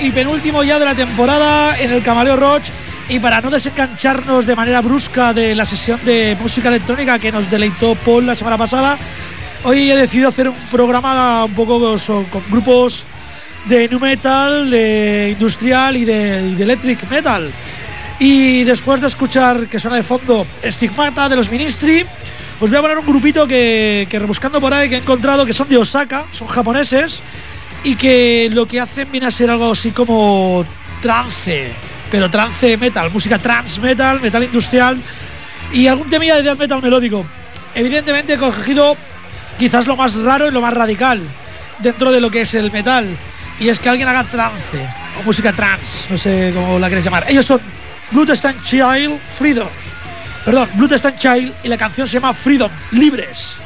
y penúltimo ya de la temporada en el Camaleo Roach. Y para no desengancharnos de manera brusca de la sesión de música electrónica que nos deleitó Paul la semana pasada, hoy he decidido hacer un programa un poco con, grupos de nu metal, de industrial y de, electric metal. Y después de escuchar que suena de fondo Stigmata de los Ministry, os voy a poner un grupito que, que rebuscando por ahí que he encontrado que son de Osaka, son japoneses y que lo que hacen viene a ser algo así como trance, pero trance metal, música trance metal, metal industrial y algún temilla de death metal melódico. Evidentemente he cogido quizás lo más raro y lo más radical dentro de lo que es el metal y es que alguien haga trance o música trance, no sé cómo la quieres llamar. Ellos son Bloodstained Child Freedom. Perdón, Bloodstained Child y la canción se llama Freedom, Libres.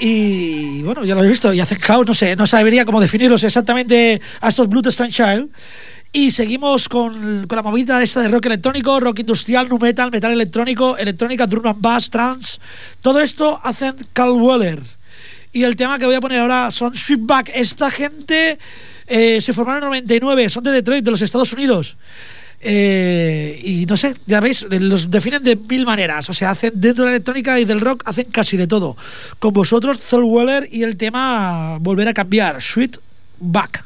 Y bueno, ya lo habéis visto, y hacen caos, no sé, no sabría cómo definirlos exactamente a estos Blue Child. Y seguimos con, con, la movida esta de rock electrónico, rock industrial, nu metal, metal electrónico, electrónica, drum and bass, trance. Todo esto hacen Carl Weller. Y el tema que voy a poner ahora son Sweetback. Esta gente eh, se formaron en 99, son de Detroit, de los Estados Unidos. Eh, y no sé, ya veis, los definen de mil maneras. O sea, hacen dentro de la electrónica y del rock, hacen casi de todo. Con vosotros, Thor Weller y el tema Volver a cambiar, Sweet Back.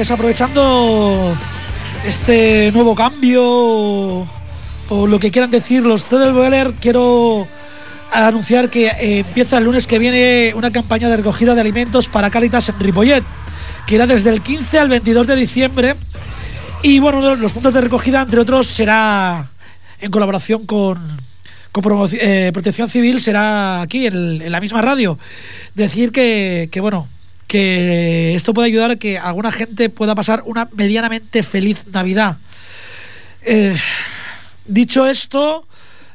Pues aprovechando este nuevo cambio o lo que quieran decir los Boiler, quiero anunciar que eh, empieza el lunes que viene una campaña de recogida de alimentos para Caritas en Ripollet. que irá desde el 15 al 22 de diciembre. Y bueno, los puntos de recogida, entre otros, será en colaboración con, eh, Protección Civil, será aquí, en, la misma radio. Decir que, bueno, que esto puede ayudar a que alguna gente pueda pasar una medianamente feliz Navidad. Eh, dicho esto,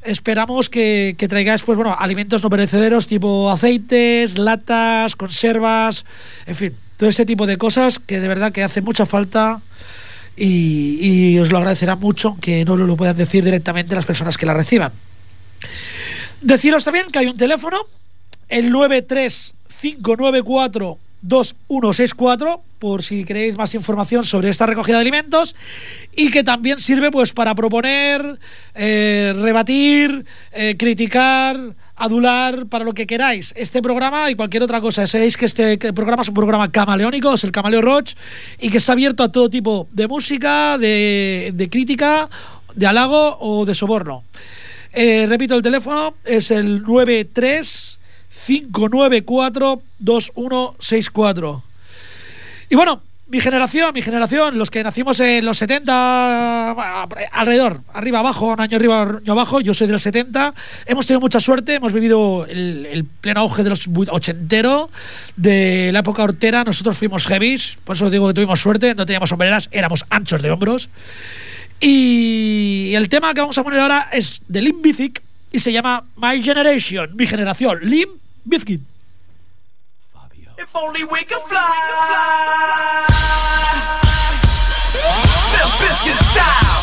esperamos que, traigáis pues bueno alimentos no perecederos tipo aceites, latas, conservas, en fin, todo ese tipo de cosas que de verdad que hace mucha falta y, os lo agradecerá mucho que no lo puedan decir directamente las personas que la reciban. Deciros también que hay un teléfono, el 93594 2164 por si queréis más información sobre esta recogida de alimentos y que también sirve pues para proponer, eh, rebatir, eh, criticar, adular, para lo que queráis este programa y cualquier otra cosa. Sabéis que este programa es un programa camaleónico, es el Camaleo Roach y que está abierto a todo tipo de música, de, crítica, de halago o de soborno. Eh, repito, el teléfono es el 93 594 2164. Y bueno, mi generación, mi generación, los que nacimos en los 70, alrededor, arriba, abajo, un año arriba, un año abajo, yo soy del 70, hemos tenido mucha suerte, hemos vivido el, pleno auge de los ochentero, de la época hortera, nosotros fuimos heavies, por eso digo que tuvimos suerte, no teníamos sombreras, éramos anchos de hombros. Y el tema que vamos a poner ahora es de Limp Bizkit y se llama My Generation, mi generación, Limp Bizkit. If only we could fly. Limp Bizkit style.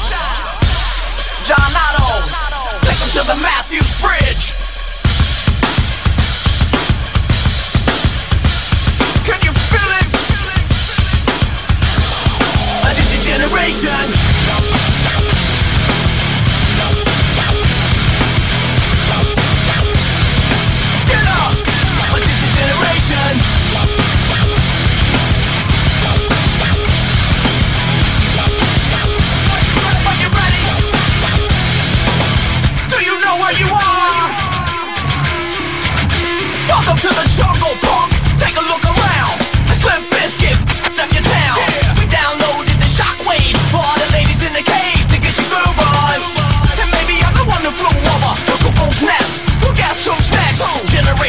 John Otto. Take him to the Matthews Bridge. Can you feel it? A generation.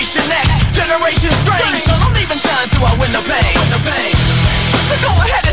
Generation X, Generation Strange. So don't even shine through our window pane. So go ahead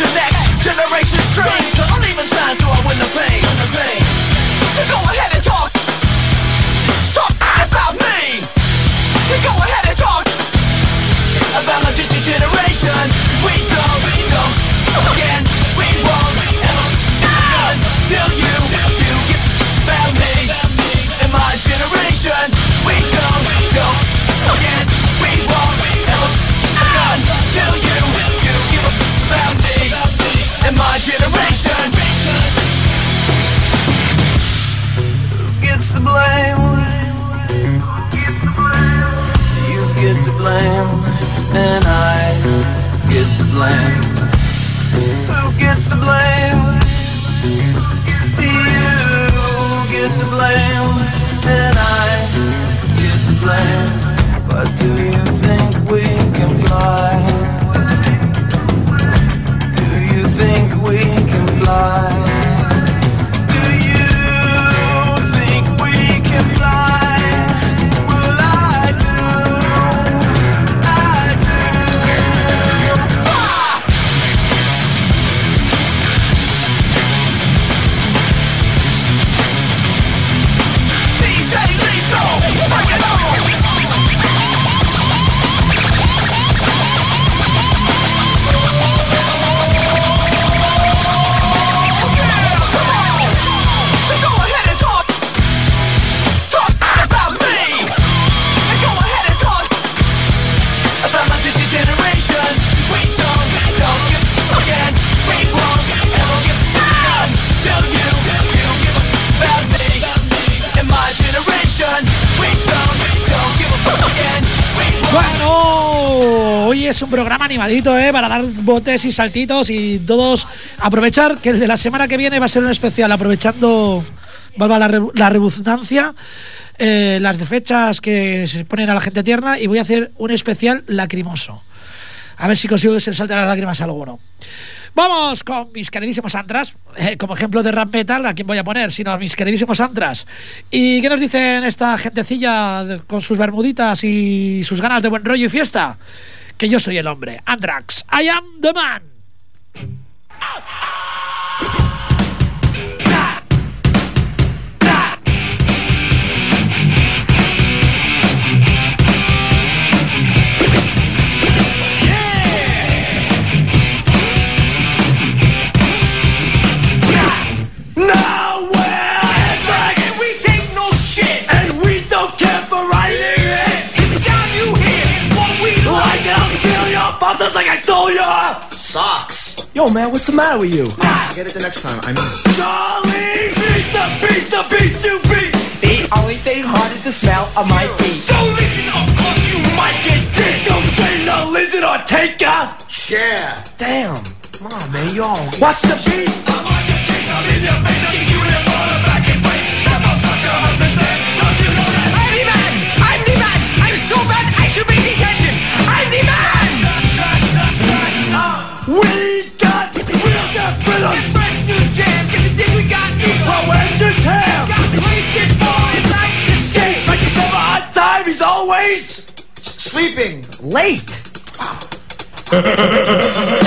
Generation X, and I get the blame. Who gets the blame? You get the blame, and I get the blame. But do you es un programa animadito, ¿eh? Para dar botes y saltitos y todos aprovechar que la semana que viene va a ser un especial, aprovechando, valga la, la redundancia, eh, las de fechas que se ponen a la gente tierna y voy a hacer un especial lacrimoso. A ver si consigo que se salte las lágrimas a alguno. Vamos con mis queridísimos antras. Eh, como ejemplo de rap metal, ¿a quién voy a poner? Sino a mis queridísimos antras. ¿Y qué nos dicen esta gentecilla con sus bermuditas y sus ganas de buen rollo y fiesta? Que yo soy el hombre. Andrax, I am the man. Just like I socks. Yo, man, what's the matter with you? I'll get it the next time. I mean, Charlie, beat the beat the beats you beat. The only thing hard is the smell of my feet. So listen up, cause you might get dissed. Don't train the lizard or take a share. Damn. Come on, man, you all. What's the beat? I'm on your case, I'm in your face, I kick you in the ball, back and wait. Step up, sucker, understand? Don't you know that? I'm the man! I'm the man! I'm so bad I should be Sleeping. late.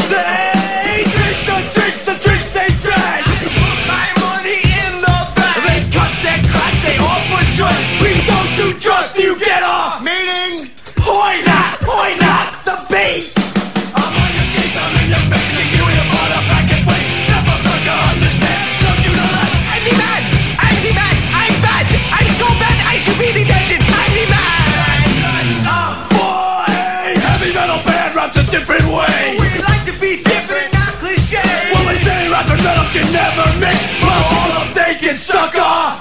They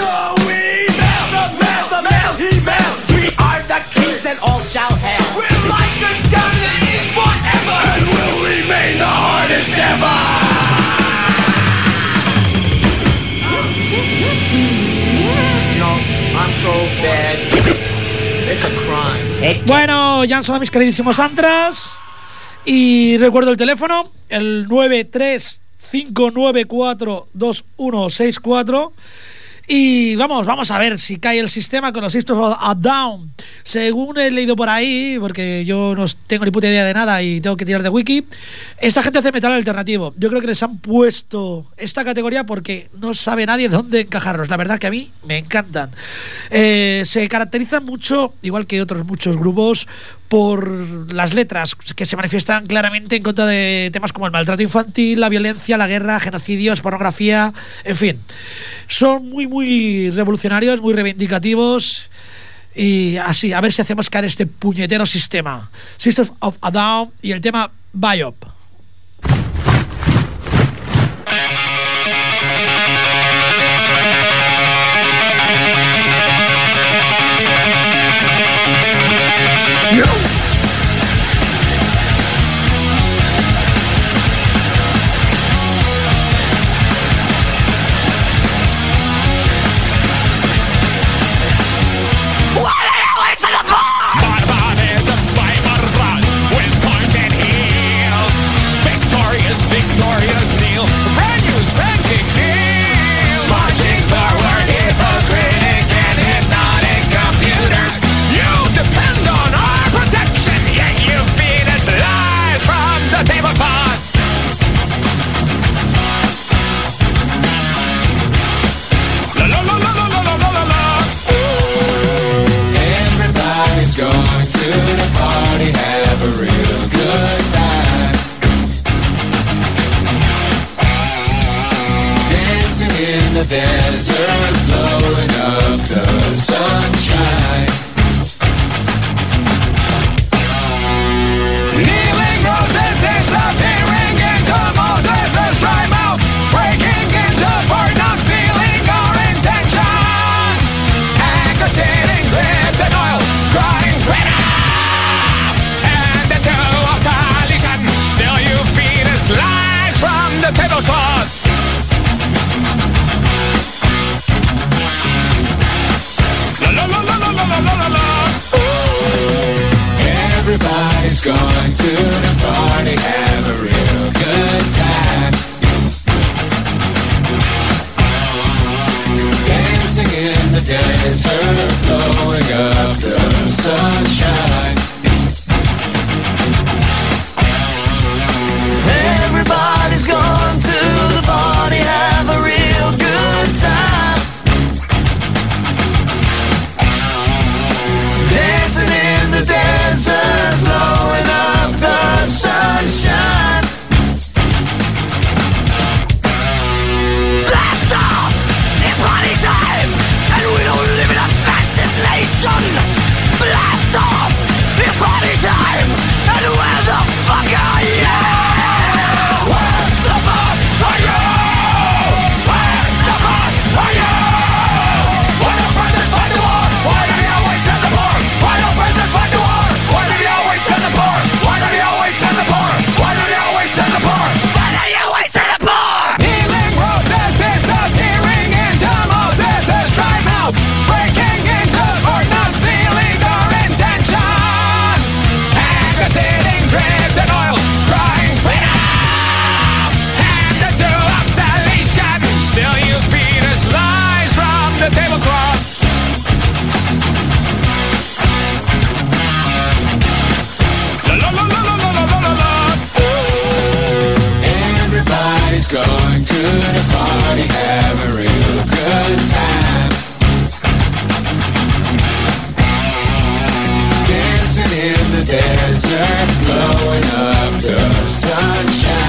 I need more. Joey Mail, the mail, the mail, he mail. We are the kings and all shall hail. We're like the dominant is forever! And will remain the hardest ever. You know, I'm so bad. It's a crime. Bueno, ya son mis queridísimos antras. Y recuerdo el teléfono, el 935942164. Y vamos, vamos a ver si cae el sistema con los System of a Down. Según he leído por ahí, porque yo no tengo ni puta idea de nada y tengo que tirar de wiki, esta gente hace metal alternativo. Yo creo que les han puesto esta categoría porque no sabe nadie dónde encajarlos. La verdad que a mí me encantan. Eh, se caracterizan mucho, igual que otros muchos grupos, por las letras que se manifiestan claramente en contra de temas como el maltrato infantil, la violencia, la guerra, genocidios, pornografía, en fin. Son muy, muy revolucionarios, muy reivindicativos. Y así, a ver si hacemos caer este puñetero sistema. Sisters of a Down y el tema Biop. Blast off! It's party time, and where the fuck are you? Sunshine.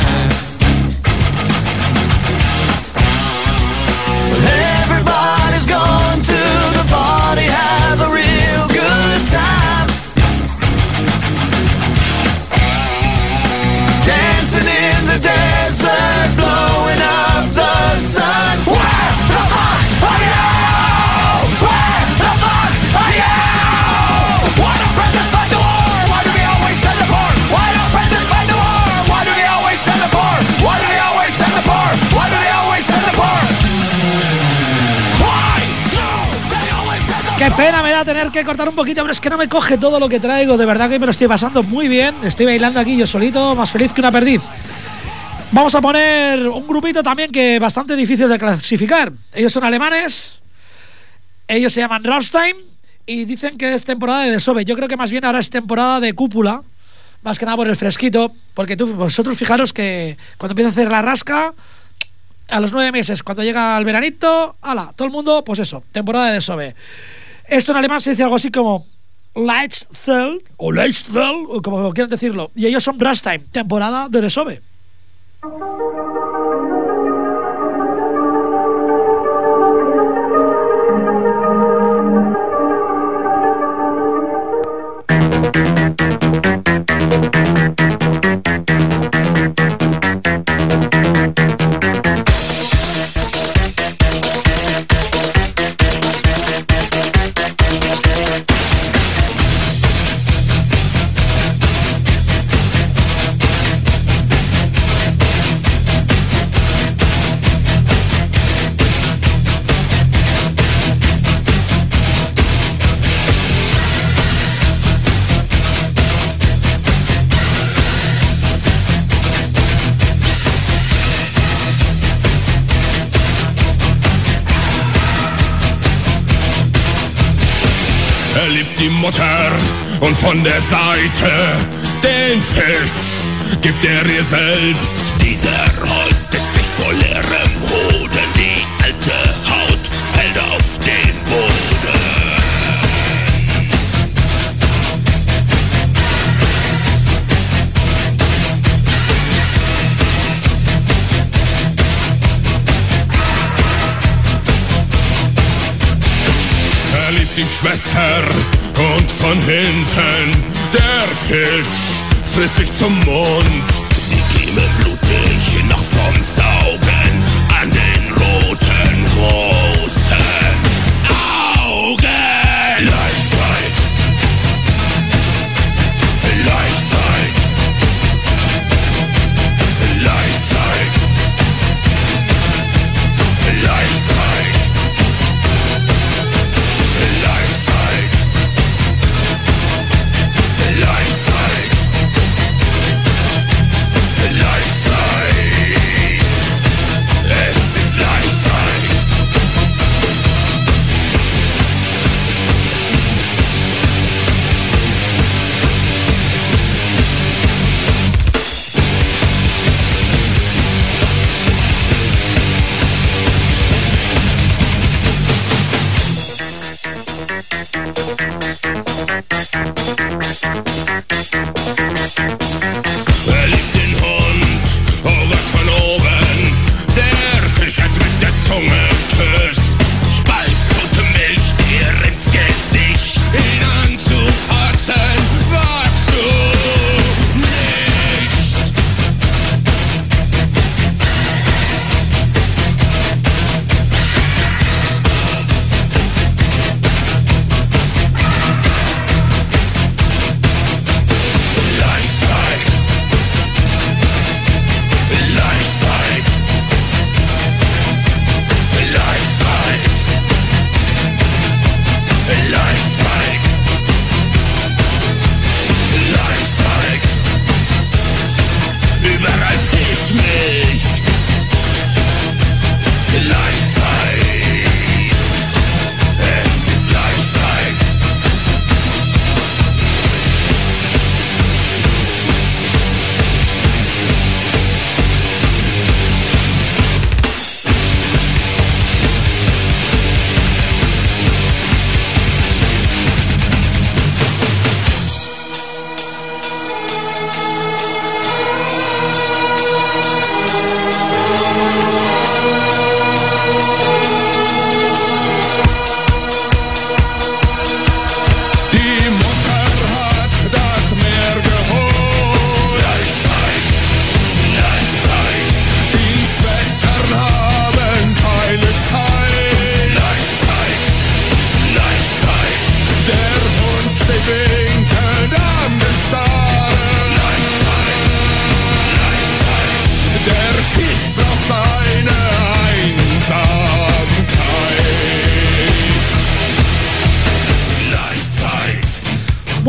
Pena me da tener que cortar un poquito, pero es que no me coge todo lo que traigo. De verdad que me lo estoy pasando muy bien. Estoy bailando aquí yo solito, más feliz que una perdiz. Vamos a poner un grupito también que es bastante difícil de clasificar. Ellos son alemanes. Ellos se llaman Rammstein y dicen que es temporada de desove. Yo creo que más bien ahora es temporada de cúpula. Más que nada por el fresquito. Porque tú, vosotros fijaros que cuando empieza a hacer la rasca, a los nueve meses, cuando llega el veranito, ala, todo el mundo, pues eso, temporada de desove. Esto en alemán se dice algo así como Leitzfeld o Leitzfeld, o como quieran decirlo. Y ellos son Rammstein, temporada de desove. Mutter und von der Seite den Fisch gibt er ihr selbst. Dieser holdet sich vor leerem Hoden, die alte Haut fällt auf den Boden. Er liebt die Schwester und von hinten der Fisch frisst sich zum Mund. Die Kimme blutig noch vom Saugen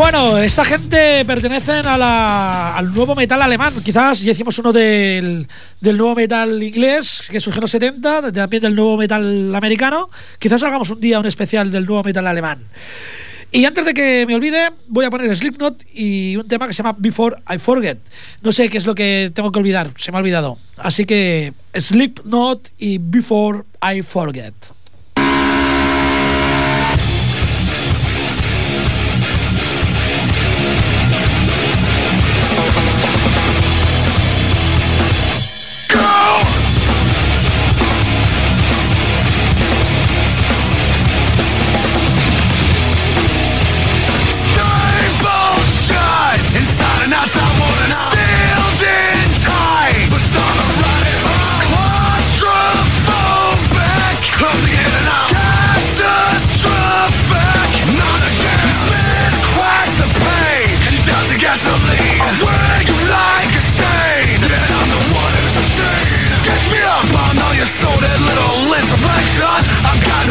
Bueno, esta gente pertenecen a la- al nuevo metal alemán. Quizás ya hicimos uno del, del nuevo metal inglés que surgió en los 70, también del nuevo metal americano. Quizás hagamos un día un especial del nuevo metal alemán. Y antes de que me olvide, voy a poner Slipknot y un tema que se llama Before I Forget. No sé qué es lo que tengo que olvidar, se me ha olvidado. Así que Slipknot y Before I Forget.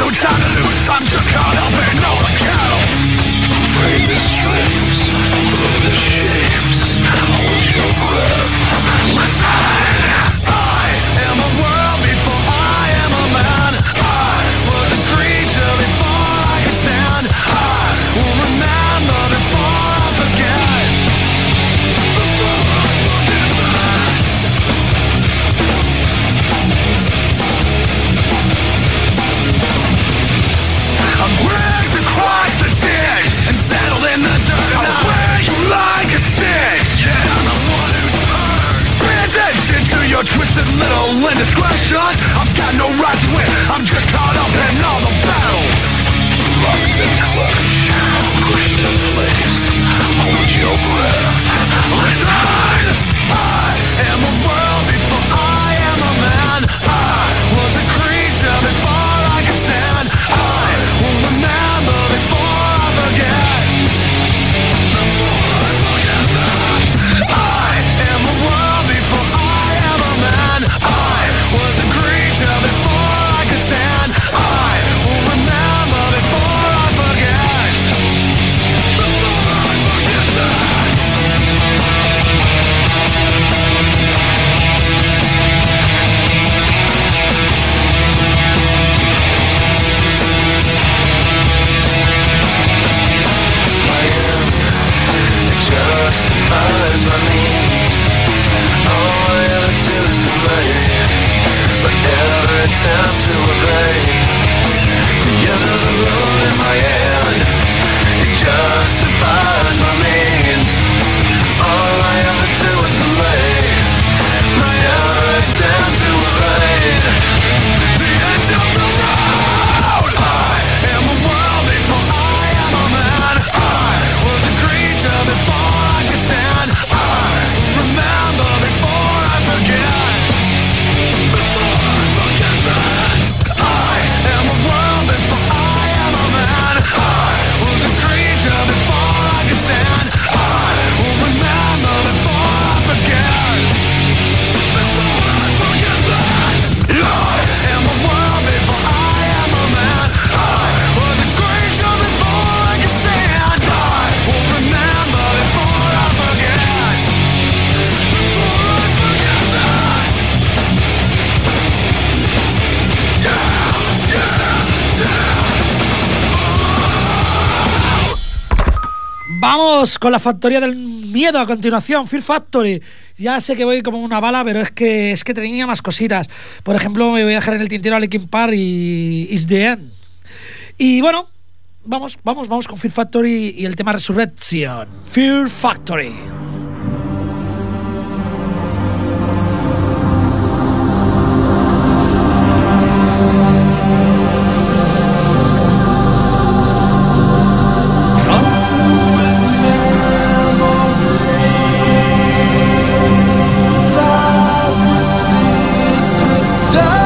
no time to lose, I'm just caught up help it. the the the shapes, listen Con la factoría del miedo a continuación, Fear Factory. Ya sé que voy como una bala, pero es que es que tenía más cositas. Por ejemplo, me voy a dejar en el tintero a Linkin y Is the End. Y bueno, vamos, vamos, vamos con Fear Factory y el tema Resurrection. Fear Factory. 다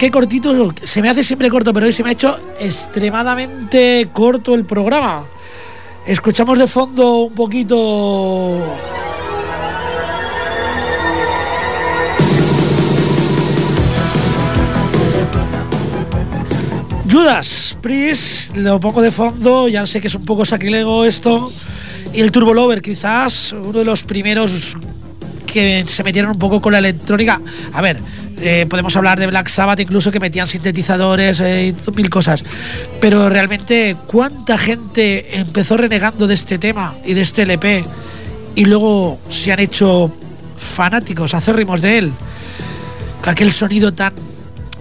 qué cortito. Se me hace siempre corto, pero hoy se me ha hecho extremadamente corto el programa. Escuchamos de fondo un poquito. Judas Priest, lo pongo de fondo, ya sé que es un poco sacrilego esto. Y el Turbo Lover, quizás uno de los primeros que se metieron un poco con la electrónica. A ver, eh, podemos hablar de Black Sabbath incluso que metían sintetizadores eh, y mil cosas. Pero realmente, ¿cuánta gente empezó renegando de este tema y de este LP y luego se han hecho fanáticos, acérrimos de él? Aquel sonido tan,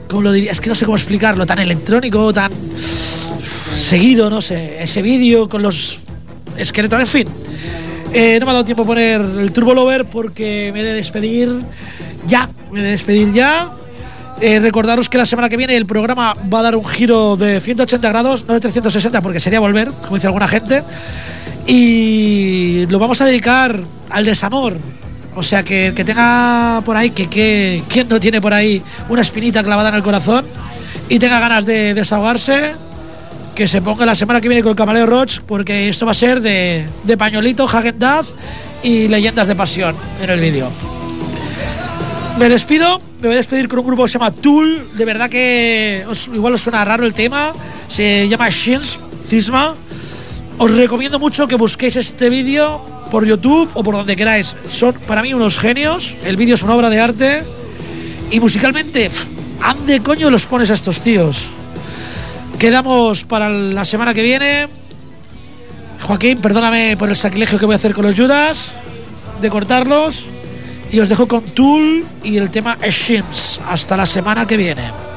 ¿cómo lo diría? Es que no sé cómo explicarlo, tan electrónico, tan seguido, no sé, ese vídeo con los esqueletos, en fin. Eh, no me ha dado tiempo a poner el Turbo Lover porque me he de despedir ya, me de despedir ya. Eh, recordaros que la semana que viene el programa va a dar un giro de 180 grados, no de 360 porque sería volver, como dice alguna gente. Y lo vamos a dedicar al desamor. O sea, que el que tenga por ahí, que, que ¿quién no tiene por ahí una espinita clavada en el corazón y tenga ganas de desahogarse? que se ponga la semana que viene con el Camaleo Roach, porque esto va a ser de, de pañuelito, Hagen Dazs y leyendas de pasión en el vídeo. Me despido, me voy a despedir con un grupo que se llama Tool. De verdad que os- igual os suena raro el tema. Se llama Shins Cisma. Os recomiendo mucho que busquéis este vídeo por YouTube o por donde queráis. Son para mí unos genios. El vídeo es una obra de arte. Y musicalmente, ¿ande coño los pones a estos tíos? Quedamos para la semana que viene. Joaquín, perdóname por el sacrilegio que voy a hacer con los Judas, de cortarlos. Y os dejo con Tool y el tema Shims. Hasta la semana que viene.